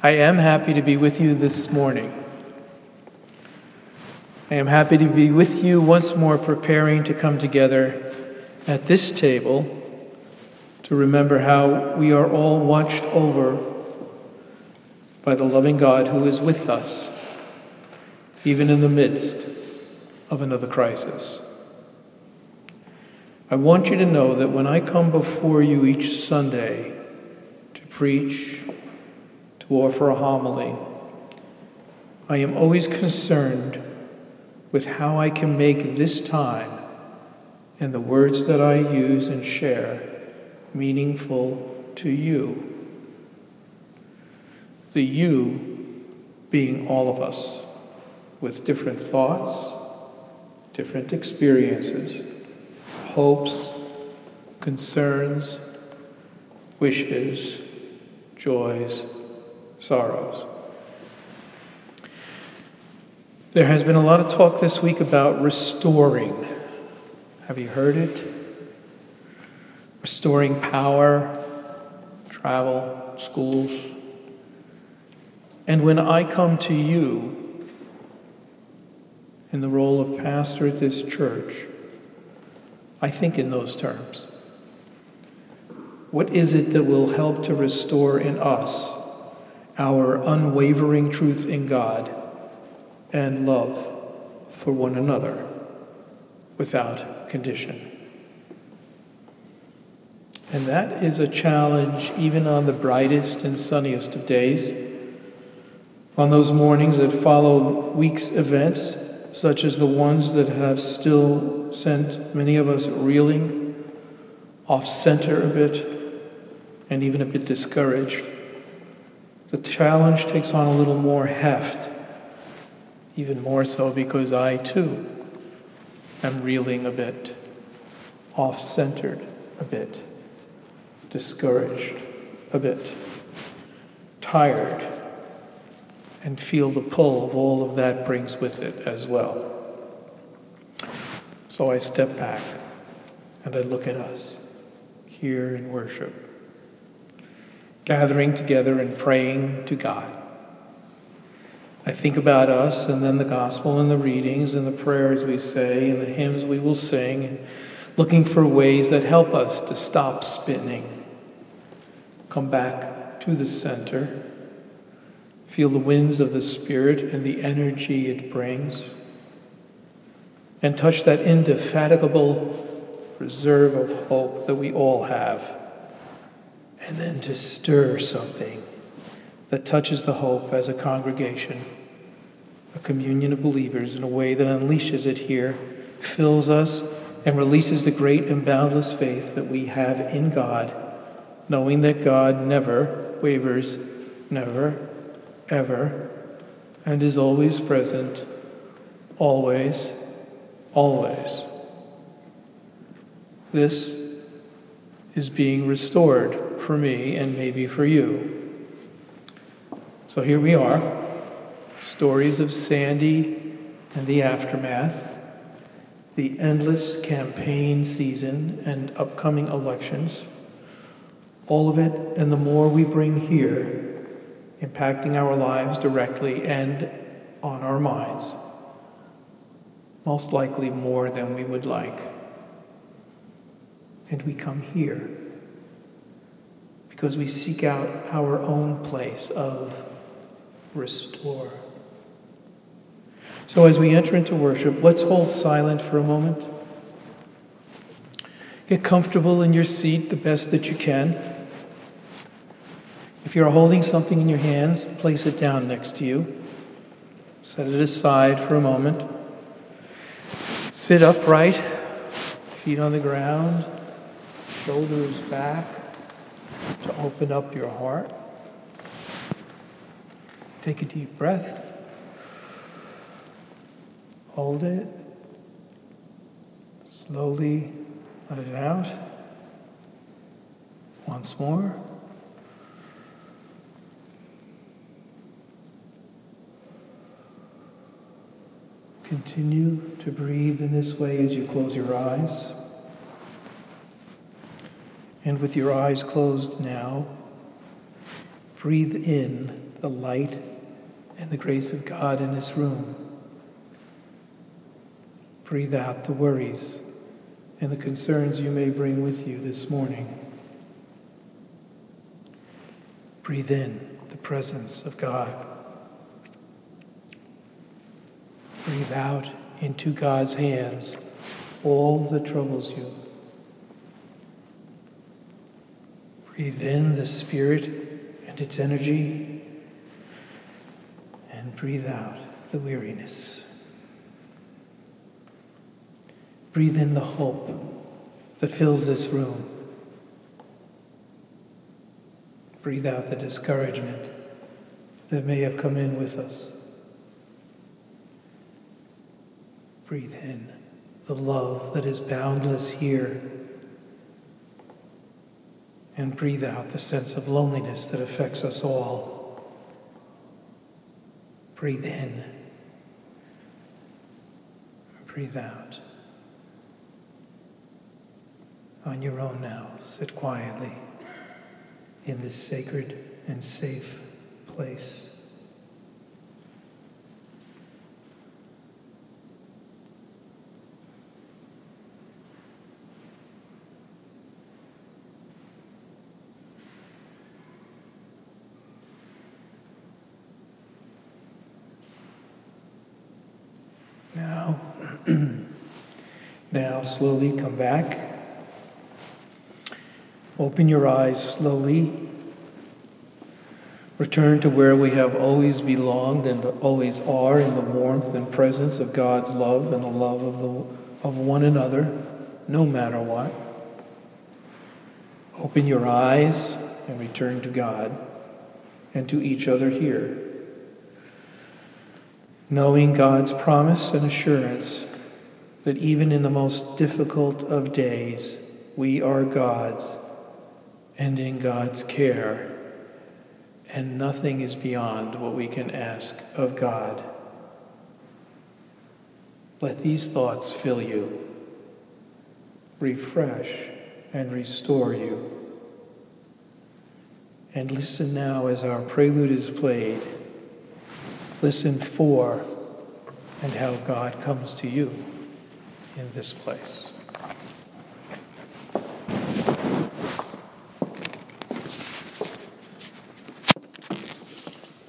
I am happy to be with you this morning. I am happy to be with you once more, preparing to come together at this table to remember how we are all watched over by the loving God who is with us, even in the midst of another crisis. I want you to know that when I come before you each Sunday to preach, to offer a homily, I am always concerned with how I can make this time and the words that I use and share meaningful to you. The you being all of us with different thoughts, different experiences, hopes, concerns, wishes, joys, sorrows. There has been a lot of talk this week about restoring. Have you heard it? Restoring power, travel, schools. And when I come to you in the role of pastor at this church, I think in those terms. What is it that will help to restore in us our unwavering truth in God and love for one another without condition? And that is a challenge even on the brightest and sunniest of days. On those mornings that follow week's events, such as the ones that have still sent many of us reeling, off center a bit, and even a bit discouraged, the challenge takes on a little more heft, even more so because I too am reeling a bit, off centered a bit, discouraged a bit, tired, and feel the pull of all of that brings with it as well. So I step back and I look at us here in worship, gathering together and praying to God. I think about us and then the gospel and the readings and the prayers we say and the hymns we will sing, looking for ways that help us to stop spinning, come back to the center, feel the winds of the Spirit and the energy it brings and touch that indefatigable reserve of hope that we all have. And then to stir something that touches the hope as a congregation, a communion of believers in a way that unleashes it here, fills us, and releases the great and boundless faith that we have in God, knowing that God never wavers, never, ever, and is always present, always always. This is being restored for me and maybe for you. So here we are stories of Sandy and the aftermath, the endless campaign season and upcoming elections. All of it and the more we bring here, impacting our lives directly and on our minds most likely more than we would like. And we come here because we seek out our own place of restore. So, as we enter into worship, let's hold silent for a moment. Get comfortable in your seat the best that you can. If you're holding something in your hands, place it down next to you. Set it aside for a moment. Sit upright, feet on the ground, shoulders back to open up your heart. Take a deep breath. Hold it. Slowly let it out. Once more. Continue to breathe in this way as you close your eyes. And with your eyes closed now, Breathe in the light and the grace of God in this room. Breathe out the worries and the concerns you may bring with you this morning. Breathe in the presence of God. Breathe out into God's hands all that troubles you. Breathe in the Spirit and its energy, and breathe out the weariness. Breathe in the hope that fills this room. Breathe out the discouragement that may have come in with us. Breathe in the love that is boundless here. And breathe out the sense of loneliness that affects us all. Breathe in. Breathe out. On your own now, sit quietly in this sacred and safe place. Now, now slowly come back. Open your eyes slowly. Return to where we have always belonged and always are in the warmth and presence of God's love and the love of, the, of one another, no matter what. Open your eyes and return to God and to each other here knowing God's promise and assurance that even in the most difficult of days, we are God's and in God's care, and nothing is beyond what we can ask of God. Let these thoughts fill you, refresh, and restore you. And listen now as our prelude is played. Listen for and how God comes to you in this place.